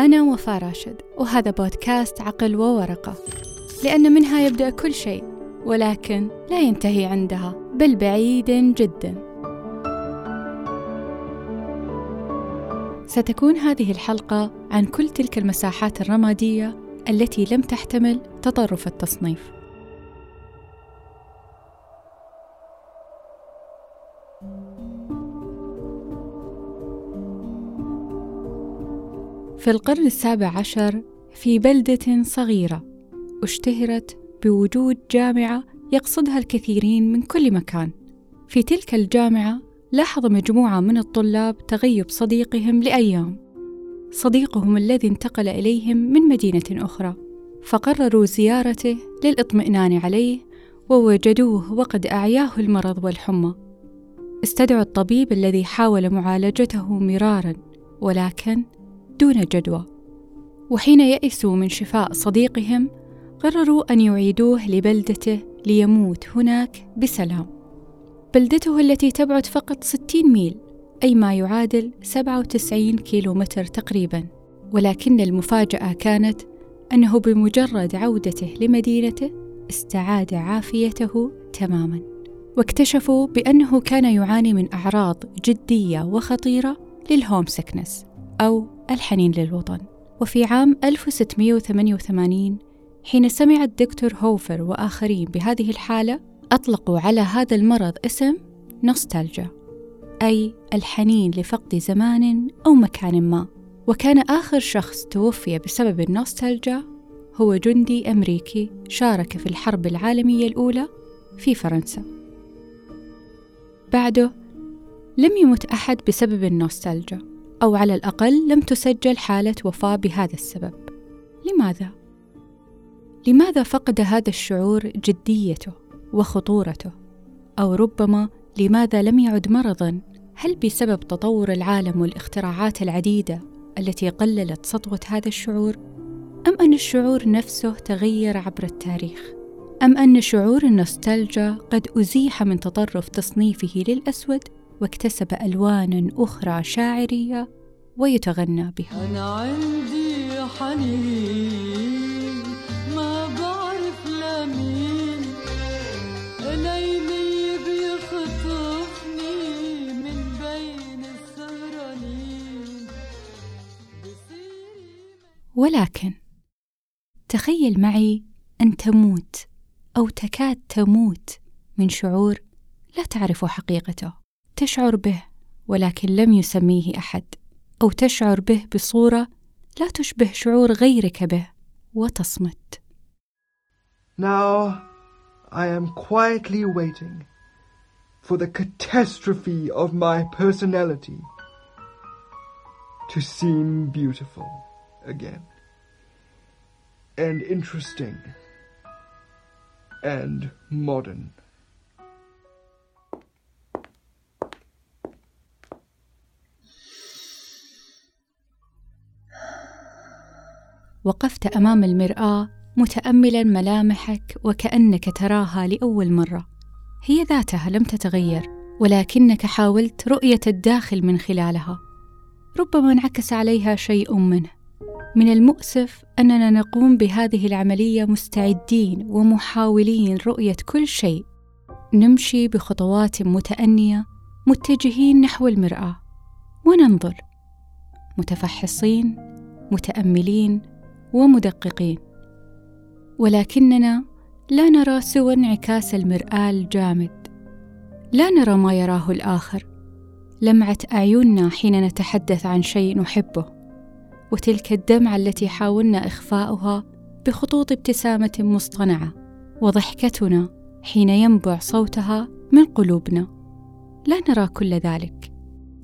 أنا وفاء راشد وهذا بودكاست عقل وورقة. لأن منها يبدأ كل شيء ولكن لا ينتهي عندها بل بعيد جدا. ستكون هذه الحلقة عن كل تلك المساحات الرمادية التي لم تحتمل تطرف التصنيف. في القرن السابع عشر في بلدة صغيرة اشتهرت بوجود جامعة يقصدها الكثيرين من كل مكان. في تلك الجامعة لاحظ مجموعة من الطلاب تغيب صديقهم لأيام. صديقهم الذي انتقل إليهم من مدينة أخرى، فقرروا زيارته للإطمئنان عليه ووجدوه وقد أعياه المرض والحمى. استدعوا الطبيب الذي حاول معالجته مرارا ولكن دون جدوى. وحين يئسوا من شفاء صديقهم قرروا أن يعيدوه لبلدته ليموت هناك بسلام. بلدته التي تبعد فقط 60 ميل أي ما يعادل 97 كيلومتر تقريبا. ولكن المفاجأة كانت أنه بمجرد عودته لمدينته استعاد عافيته تماما. واكتشفوا بأنه كان يعاني من أعراض جدية وخطيرة للهوم سكنس أو الحنين للوطن. وفي عام 1688 حين سمع الدكتور هوفر وآخرين بهذه الحالة أطلقوا على هذا المرض اسم نوستالجيا أي الحنين لفقد زمان أو مكان ما. وكان آخر شخص توفي بسبب النوستالجيا هو جندي أمريكي شارك في الحرب العالمية الأولى في فرنسا. بعده لم يمت أحد بسبب النوستالجيا. أو على الأقل لم تسجل حالة وفاة بهذا السبب. لماذا؟ لماذا فقد هذا الشعور جديته وخطورته؟ أو ربما لماذا لم يعد مرضا؟ هل بسبب تطور العالم والاختراعات العديدة التي قللت سطوة هذا الشعور؟ أم أن الشعور نفسه تغير عبر التاريخ؟ أم أن شعور النوستالجيا قد أزيح من تطرف تصنيفه للأسود؟ واكتسب الوانا أخرى شاعرية ويتغنى بها. أنا عندي حنين ما بعرف لمين ليلي بيخطفني من بين السهرانين. ولكن تخيل معي أن تموت أو تكاد تموت من شعور لا تعرف حقيقته. تشعر به ولكن لم يسميه أحد أو تشعر به بصورة لا تشبه شعور غيرك به وتصمت Now I am quietly waiting for the catastrophe of my personality to seem beautiful again and interesting and modern. وقفت أمام المرآة متأملا ملامحك وكأنك تراها لأول مرة. هي ذاتها لم تتغير ولكنك حاولت رؤية الداخل من خلالها. ربما انعكس عليها شيء منه. من المؤسف أننا نقوم بهذه العملية مستعدين ومحاولين رؤية كل شيء. نمشي بخطوات متأنية متجهين نحو المرآة. وننظر. متفحصين متأملين ومدققين ولكننا لا نرى سوى انعكاس المرآة الجامد. لا نرى ما يراه الآخر. لمعة أعيننا حين نتحدث عن شيء نحبه. وتلك الدمعة التي حاولنا إخفاؤها بخطوط ابتسامة مصطنعة وضحكتنا حين ينبع صوتها من قلوبنا. لا نرى كل ذلك.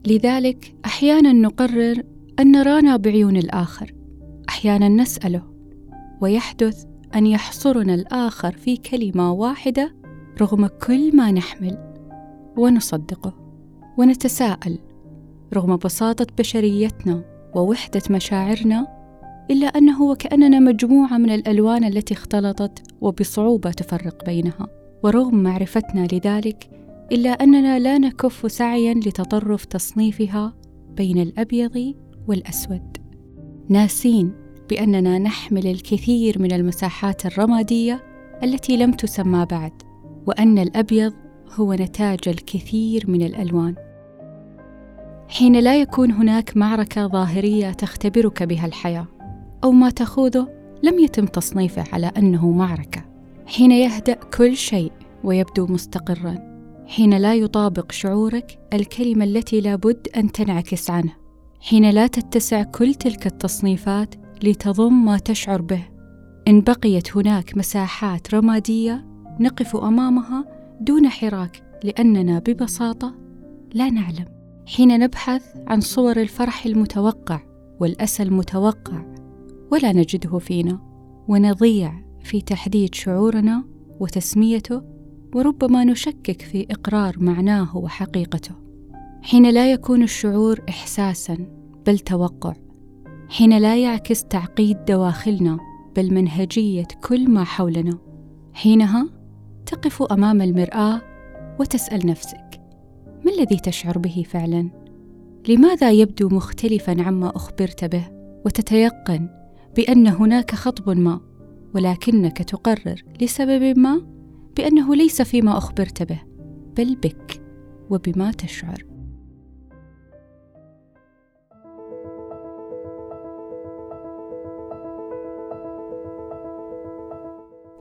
لذلك أحيانا نقرر أن نرانا بعيون الآخر. أحيانا نسأله ويحدث أن يحصرنا الآخر في كلمة واحدة رغم كل ما نحمل ونصدقه ونتساءل رغم بساطة بشريتنا ووحدة مشاعرنا إلا أنه وكأننا مجموعة من الألوان التي اختلطت وبصعوبة تفرق بينها. ورغم معرفتنا لذلك إلا أننا لا نكف سعيا لتطرف تصنيفها بين الأبيض والأسود. ناسين. بأننا نحمل الكثير من المساحات الرمادية التي لم تسمى بعد وأن الأبيض هو نتاج الكثير من الألوان. حين لا يكون هناك معركة ظاهرية تختبرك بها الحياة أو ما تخوضه لم يتم تصنيفه على أنه معركة. حين يهدأ كل شيء ويبدو مستقرا حين لا يطابق شعورك الكلمة التي لابد أن تنعكس عنه حين لا تتسع كل تلك التصنيفات لتضم ما تشعر به. إن بقيت هناك مساحات رمادية نقف أمامها دون حراك لأننا ببساطة لا نعلم. حين نبحث عن صور الفرح المتوقع والأسى المتوقع ولا نجده فينا ونضيع في تحديد شعورنا وتسميته وربما نشكك في إقرار معناه وحقيقته. حين لا يكون الشعور إحساسا بل توقع. حين لا يعكس تعقيد دواخلنا بل منهجية كل ما حولنا حينها تقف أمام المرآة وتسأل نفسك ما الذي تشعر به فعلا؟ لماذا يبدو مختلفا عما أخبرت به؟ وتتيقن بأن هناك خطب ما ولكنك تقرر لسبب ما بأنه ليس فيما أخبرت به بل بك وبما تشعر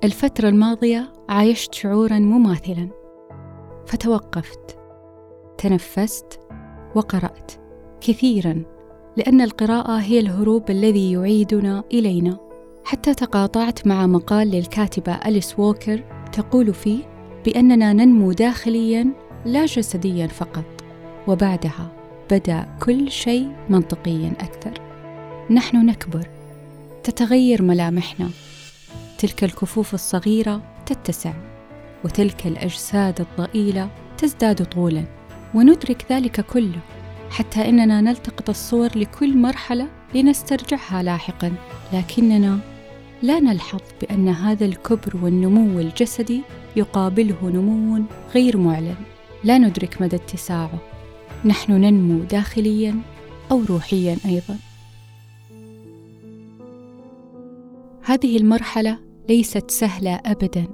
الفترة الماضية عايشت شعورا مماثلا. فتوقفت تنفست وقرأت كثيرا لأن القراءة هي الهروب الذي يعيدنا إلينا. حتى تقاطعت مع مقال للكاتبة أليس ووكر تقول فيه بأننا ننمو داخليا لا جسديا فقط وبعدها بدأ كل شيء منطقيا أكثر. نحن نكبر تتغير ملامحنا. تلك الكفوف الصغيرة تتسع وتلك الأجساد الضئيلة تزداد طولا وندرك ذلك كله حتى إننا نلتقط الصور لكل مرحلة لنسترجعها لاحقا. لكننا لا نلحظ بأن هذا الكبر والنمو الجسدي يقابله نمو غير معلن. لا ندرك مدى اتساعه. نحن ننمو داخليا أو روحيا أيضا. هذه المرحلة ليست سهلة ابدا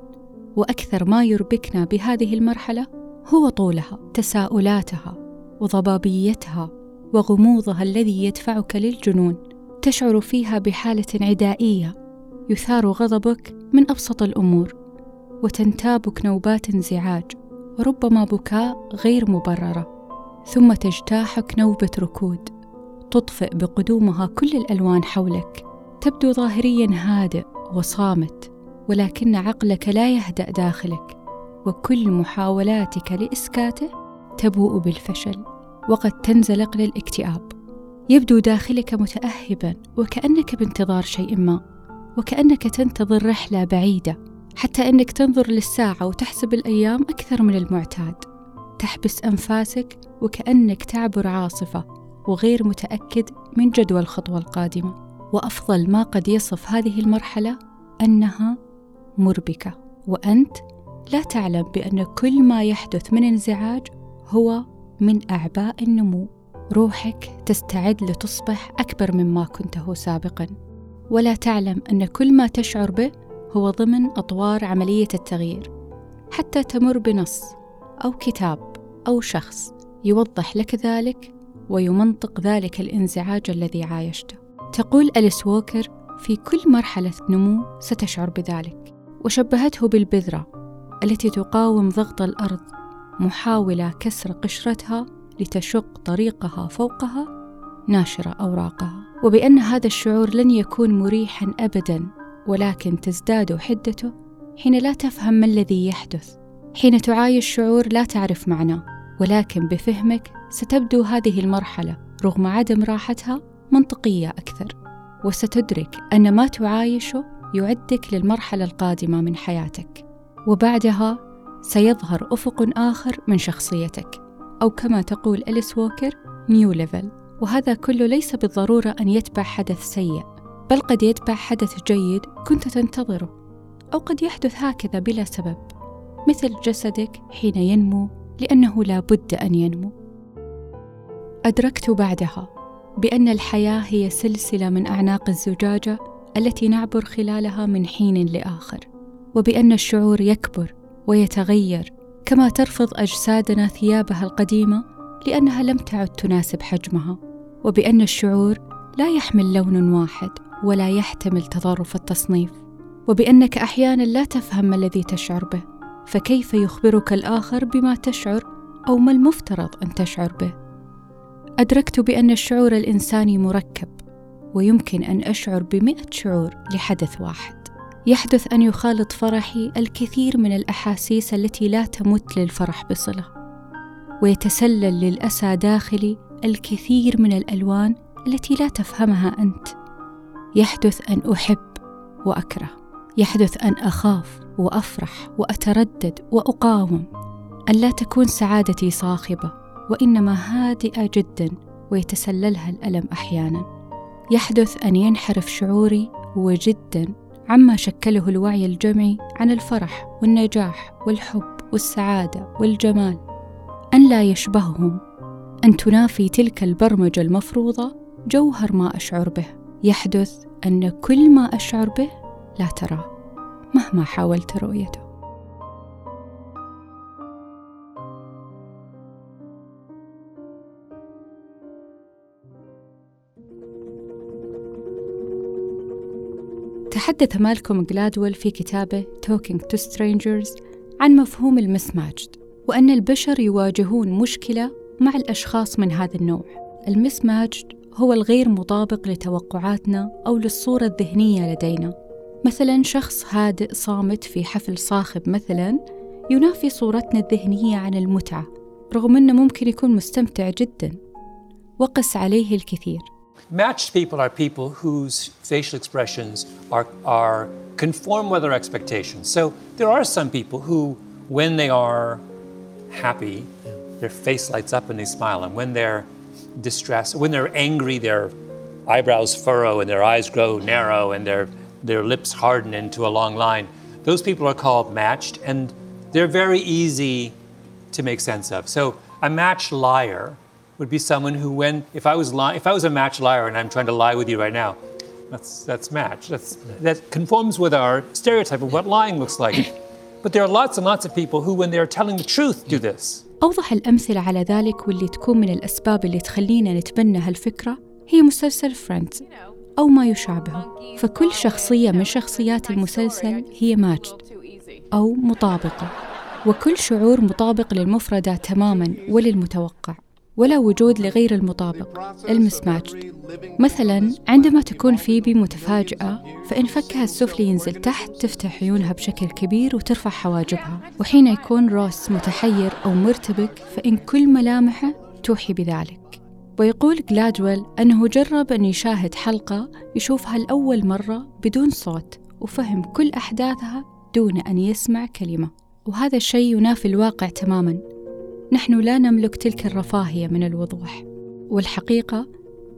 وأكثر ما يربكنا بهذه المرحلة هو طولها تساؤلاتها وضبابيتها وغموضها الذي يدفعك للجنون تشعر فيها بحالة عدائية يثار غضبك من أبسط الأمور وتنتابك نوبات انزعاج وربما بكاء غير مبررة ثم تجتاحك نوبة ركود تطفئ بقدومها كل الألوان حولك تبدو ظاهريا هادئ. وصامت ولكن عقلك لا يهدأ داخلك وكل محاولاتك لإسكاته تبوء بالفشل وقد تنزلق للاكتئاب. يبدو داخلك متاهبا وكأنك بانتظار شيء ما وكأنك تنتظر رحلة بعيدة حتى أنك تنظر للساعة وتحسب الأيام أكثر من المعتاد. تحبس أنفاسك وكأنك تعبر عاصفة وغير متأكد من جدوى الخطوة القادمة. وأفضل ما قد يصف هذه المرحلة أنها مربكة وأنت لا تعلم بأن كل ما يحدث من انزعاج هو من أعباء النمو. روحك تستعد لتصبح أكبر مما كنته سابقا. ولا تعلم أن كل ما تشعر به هو ضمن أطوار عملية التغيير. حتى تمر بنص أو كتاب أو شخص يوضح لك ذلك ويمنطق ذلك الانزعاج الذي عايشته. تقول أليس ووكر في كل مرحلة نمو ستشعر بذلك وشبهته بالبذرة التي تقاوم ضغط الأرض محاولة كسر قشرتها لتشق طريقها فوقها ناشرة أوراقها. وبأن هذا الشعور لن يكون مريحا أبدا ولكن تزداد حدته حين لا تفهم ما الذي يحدث. حين تعايش شعور لا تعرف معناه ولكن بفهمك ستبدو هذه المرحلة رغم عدم راحتها منطقية أكثر. وستدرك أن ما تعايشه يعدك للمرحلة القادمة من حياتك وبعدها سيظهر أفق آخر من شخصيتك أو كما تقول أليس ووكر new level. وهذا كله ليس بالضرورة أن يتبع حدث سيء بل قد يتبع حدث جيد كنت تنتظره أو قد يحدث هكذا بلا سبب مثل جسدك حين ينمو لأنه لا بد أن ينمو. أدركت بعدها بأن الحياة هي سلسلة من أعناق الزجاجة التي نعبر خلالها من حين لآخر وبأن الشعور يكبر ويتغير كما ترفض أجسادنا ثيابها القديمة لأنها لم تعد تناسب حجمها وبأن الشعور لا يحمل لون واحد ولا يحتمل تظرف التصنيف وبأنك أحيانا لا تفهم ما الذي تشعر به فكيف يخبرك الآخر بما تشعر أو ما المفترض أن تشعر به؟ أدركت بأن الشعور الإنساني مركب ويمكن أن أشعر بمئة شعور لحدث واحد. يحدث أن يخالط فرحي الكثير من الأحاسيس التي لا تمت للفرح بصلة ويتسلل للأسى داخلي الكثير من الألوان التي لا تفهمها أنت. يحدث أن أحب وأكره يحدث أن أخاف وأفرح وأتردد وأقاوم أن لا تكون سعادتي صاخبة. وإنما هادئة جدا ويتسللها الألم أحيانا. يحدث أن ينحرف شعوري وجدا عما شكله الوعي الجمعي عن الفرح والنجاح والحب والسعادة والجمال. أن لا يشبههم. أن تنافي تلك البرمجة المفروضة جوهر ما أشعر به. يحدث أن كل ما أشعر به لا تراه مهما حاولت رؤيته. تحدث مالكوم جلادويل في كتابه Talking to Strangers عن مفهوم المسماجد وأن البشر يواجهون مشكلة مع الأشخاص من هذا النوع. المسماجد هو الغير مطابق لتوقعاتنا أو للصورة الذهنية لدينا. مثلا شخص هادئ صامت في حفل صاخب مثلا ينافي صورتنا الذهنية عن المتعة رغم أنه ممكن يكون مستمتع جدا وقس عليه الكثير. Matched people are people whose facial expressions are, are conform with our expectations. So there are some people who, when they are happy, their face lights up and they smile. And when they're distressed, when they're angry, their eyebrows furrow and their eyes grow narrow and their, their lips harden into a long line. Those people are called matched and they're very easy to make sense of. So a matched liar would be someone who, when if I was li- if I was a match liar and I'm trying to lie with you right now, that's that's match. That's that conforms with our stereotype of what lying looks like. but there are lots and lots of people who, when they're telling the truth, do this. أوضح الأمثلة على ذلك واللي تكون من الأسباب اللي تخلينا نتبنى هالفكرة هي مسلسل فريندز أو ما يشابهه فكل شخصية من شخصيات المسلسل هي ماجد أو مطابقة وكل شعور مطابق للمفردة تماما وللمتوقع ولا وجود لغير المطابق. المسماج. مثلا عندما تكون فيبي متفاجئة فإن فكها السفلي ينزل تحت تفتح عيونها بشكل كبير وترفع حواجبها. وحين يكون روس متحير أو مرتبك فإن كل ملامحه توحي بذلك. ويقول جلادويل أنه جرب أن يشاهد حلقة يشوفها لأول مرة بدون صوت وفهم كل أحداثها دون أن يسمع كلمة. وهذا الشيء ينافي الواقع تماما. نحن لا نملك تلك الرفاهية من الوضوح والحقيقة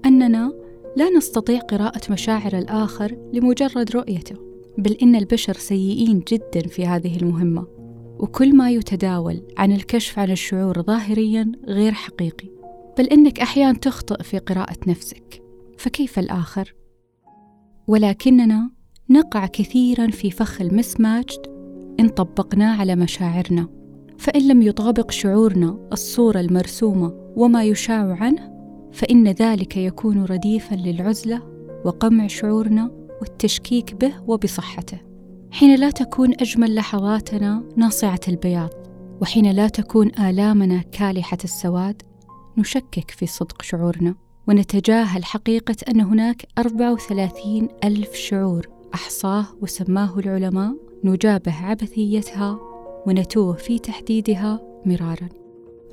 أننا لا نستطيع قراءة مشاعر الآخر لمجرد رؤيته بل إن البشر سيئين جدا في هذه المهمة وكل ما يتداول عن الكشف عن الشعور ظاهريا غير حقيقي. بل إنك أحيانا تخطئ في قراءة نفسك. فكيف الآخر؟ ولكننا نقع كثيرا في فخ المسماجد إن طبقناه على مشاعرنا. فإن لم يطابق شعورنا الصورة المرسومة وما يشاع عنه فإن ذلك يكون رديفا للعزلة وقمع شعورنا والتشكيك به وبصحته. حين لا تكون أجمل لحظاتنا ناصعة البياض وحين لا تكون آلامنا كالحة السواد نشكك في صدق شعورنا ونتجاهل حقيقة أن هناك 34 ألف شعور أحصاه وسماه العلماء نجابه عبثيتها ونتوه في تحديدها مرارا.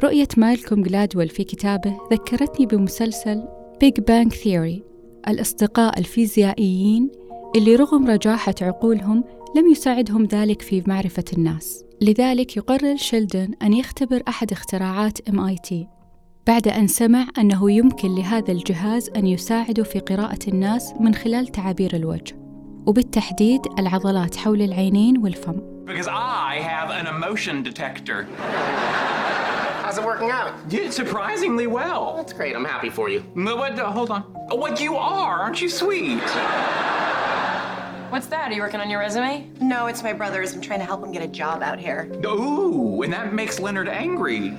رؤية مالكوم جلادويل في كتابه ذكرتني بمسلسل Big Bang Theory الأصدقاء الفيزيائيين اللي رغم رجاحة عقولهم لم يساعدهم ذلك في معرفة الناس. لذلك يقرر شيلدن أن يختبر أحد اختراعات MIT بعد أن سمع أنه يمكن لهذا الجهاز أن يساعده في قراءة الناس من خلال تعابير الوجه. وبالتحديد العضلات حول العينين والفم Because I have an emotion detector. how's it working out? Yeah, surprisingly well. That's great. I'm happy for you. No, what? uh, hold on. Oh, what you are? Aren't you sweet? What's that? Are you working on your resume? No, it's my brother's. I'm trying to help him get a job out here. Ooh, and that makes Leonard angry.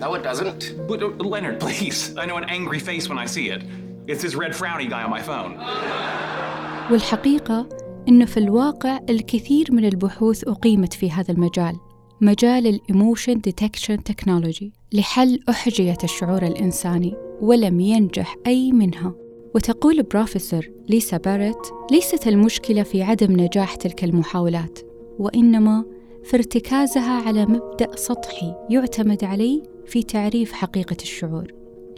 No, it doesn't. But, uh, Leonard, please. I know an angry face when I see it. It's this red frowny guy on my phone. والحقيقة أنه في الواقع الكثير من البحوث أقيمت في هذا المجال مجال ال emotion detection technology لحل أحجية الشعور الإنساني ولم ينجح أي منها وتقول بروفيسور ليسا باريت ليست المشكلة في عدم نجاح تلك المحاولات وإنما في ارتكازها على مبدأ سطحي يعتمد عليه في تعريف حقيقة الشعور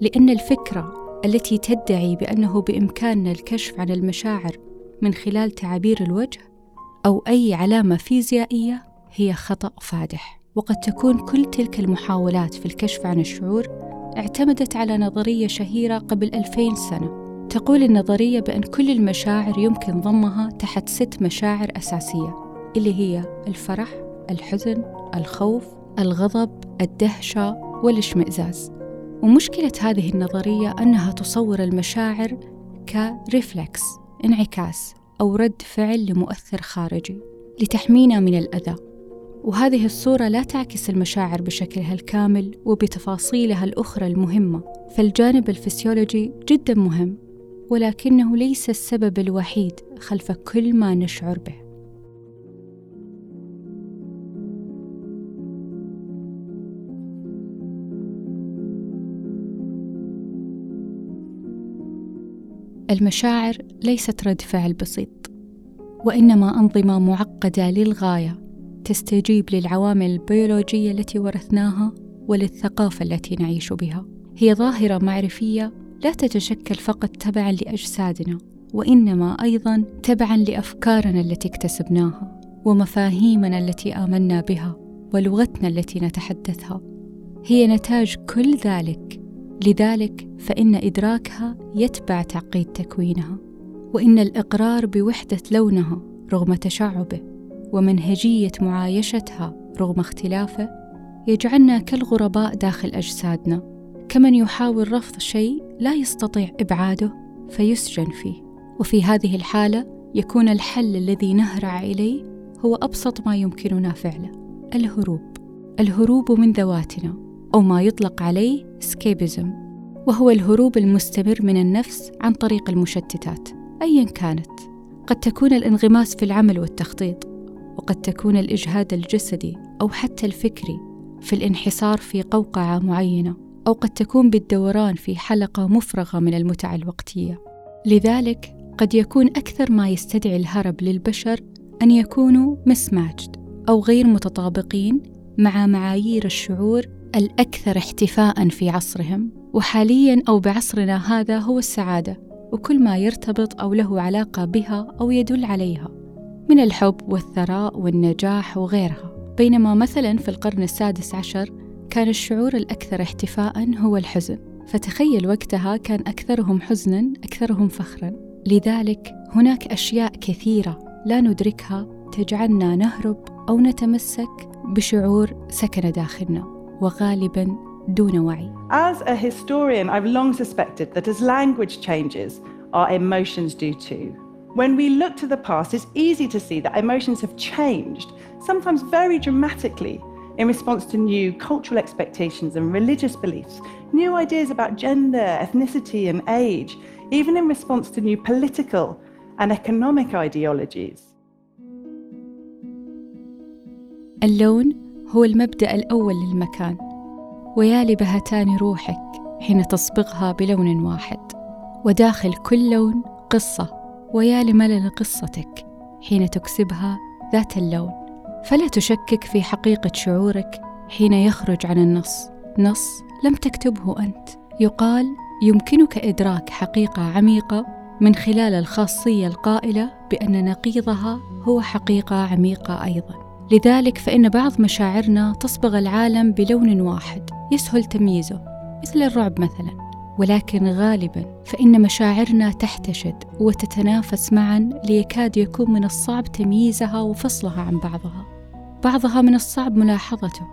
لأن الفكرة التي تدعي بأنه بإمكاننا الكشف عن المشاعر من خلال تعابير الوجه أو أي علامة فيزيائية هي خطأ فادح. وقد تكون كل تلك المحاولات في الكشف عن الشعور اعتمدت على نظرية شهيرة قبل ألفين سنة. تقول النظرية بأن كل المشاعر يمكن ضمها تحت ست مشاعر أساسية اللي هي الفرح، الحزن، الخوف، الغضب، الدهشة والاشمئزاز. ومشكلة هذه النظرية أنها تصور المشاعر ك reflex انعكاس أو رد فعل لمؤثر خارجي لتحمينا من الأذى. وهذه الصورة لا تعكس المشاعر بشكلها الكامل وبتفاصيلها الأخرى المهمة فالجانب الفسيولوجي جدا مهم ولكنه ليس السبب الوحيد خلف كل ما نشعر به. المشاعر ليست رد فعل بسيط وإنما أنظمة معقدة للغاية تستجيب للعوامل البيولوجية التي ورثناها وللثقافة التي نعيش بها. هي ظاهرة معرفية لا تتشكل فقط تبعا لأجسادنا وإنما أيضا تبعا لأفكارنا التي اكتسبناها ومفاهيمنا التي آمنا بها ولغتنا التي نتحدثها. هي نتاج كل ذلك لذلك فإن إدراكها يتبع تعقيد تكوينها وإن الإقرار بوحدة لونها رغم تشعبه ومنهجية معايشتها رغم اختلافه يجعلنا كالغرباء داخل أجسادنا. كمن يحاول رفض شيء لا يستطيع إبعاده فيسجن فيه. وفي هذه الحالة يكون الحل الذي نهرع إليه هو أبسط ما يمكننا فعله الهروب. الهروب من ذواتنا. أو ما يطلق عليه سكيبزم وهو الهروب المستمر من النفس عن طريق المشتتات أيا كانت. قد تكون الانغماس في العمل والتخطيط وقد تكون الإجهاد الجسدي أو حتى الفكري في الانحصار في قوقعة معينة أو قد تكون بالدوران في حلقة مفرغة من المتع الوقتية. لذلك قد يكون أكثر ما يستدعي الهرب للبشر أن يكونوا مسماجد أو غير متطابقين مع معايير الشعور الأكثر احتفاء في عصرهم وحاليا أو بعصرنا هذا هو السعادة وكل ما يرتبط أو له علاقة بها أو يدل عليها من الحب والثراء والنجاح وغيرها. بينما مثلا في القرن السادس عشر كان الشعور الأكثر احتفاء هو الحزن. فتخيل وقتها كان أكثرهم حزنا أكثرهم فخرا. لذلك هناك أشياء كثيرة لا ندركها تجعلنا نهرب أو نتمسك بشعور سكن داخلنا. وغالبا دون وعي As a historian, I've long suspected that as language changes, our emotions do too. When we look to the past, it's easy to see that emotions have changed, sometimes very dramatically, in response to new cultural expectations and religious beliefs, new ideas about gender, ethnicity, and age, even in response to new political and economic ideologies. اللون هو المبدأ الأول للمكان ويا لبهتان روحك حين تصبغها بلون واحد وداخل كل لون قصة ويا لملل قصتك حين تكسبها ذات اللون. فلا تشكك في حقيقة شعورك حين يخرج عن النص نص لم تكتبه أنت. يقال يمكنك إدراك حقيقة عميقة من خلال الخاصية القائلة بأن نقيضها هو حقيقة عميقة أيضاً. لذلك فإن بعض مشاعرنا تصبغ العالم بلون واحد يسهل تمييزه مثل الرعب مثلا. ولكن غالبا فإن مشاعرنا تحتشد وتتنافس معا ليكاد يكون من الصعب تمييزها وفصلها عن بعضها. بعضها من الصعب ملاحظته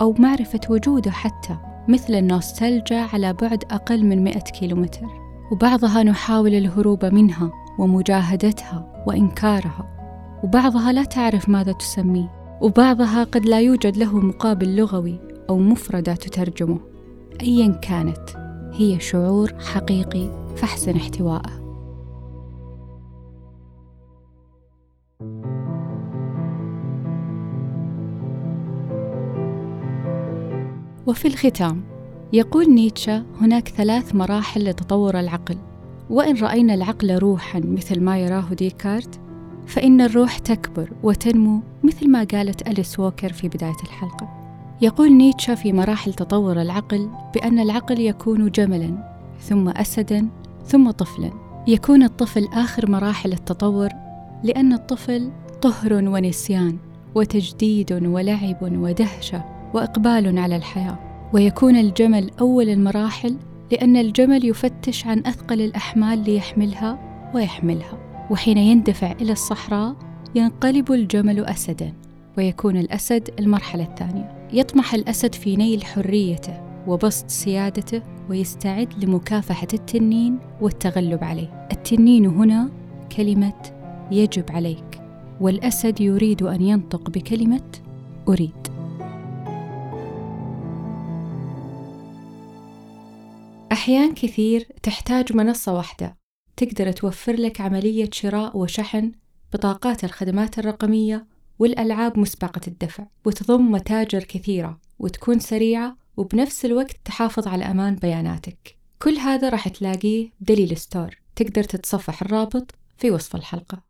أو معرفة وجوده حتى مثل النوستالجا على بعد أقل من 100 كيلومتر. وبعضها نحاول الهروب منها ومجاهدتها وإنكارها. وبعضها لا تعرف ماذا تسميه وبعضها قد لا يوجد له مقابل لغوي أو مفردة تترجمه. أيا كانت هي شعور حقيقي فاحسن احتواءه وفي الختام يقول نيتشه هناك ثلاث مراحل لتطور العقل وإن رأينا العقل روحا مثل ما يراه ديكارت فإن الروح تكبر وتنمو مثل ما قالت أليس ووكر في بداية الحلقة. يقول نيتشه في مراحل تطور العقل بأن العقل يكون جملا ثم أسدا ثم طفلا. يكون الطفل آخر مراحل التطور لأن الطفل طهر ونسيان وتجديد ولعب ودهشة وإقبال على الحياة. ويكون الجمل أول المراحل لأن الجمل يفتش عن أثقل الأحمال ليحملها ويحملها. وحين يندفع إلى الصحراء ينقلب الجمل أسدا ويكون الأسد المرحلة الثانية. يطمح الأسد في نيل حريته وبسط سيادته ويستعد لمكافحة التنين والتغلب عليه. التنين هنا كلمة يجب عليك والأسد يريد أن ينطق بكلمة أريد. أحيان كثير تحتاج منصة واحدة تقدر توفر لك عملية شراء وشحن بطاقات الخدمات الرقمية والألعاب مسبقة الدفع وتضم متاجر كثيرة وتكون سريعة وبنفس الوقت تحافظ على أمان بياناتك. كل هذا راح تلاقيه بدليل ستور. تقدر تتصفح الرابط في وصف الحلقة.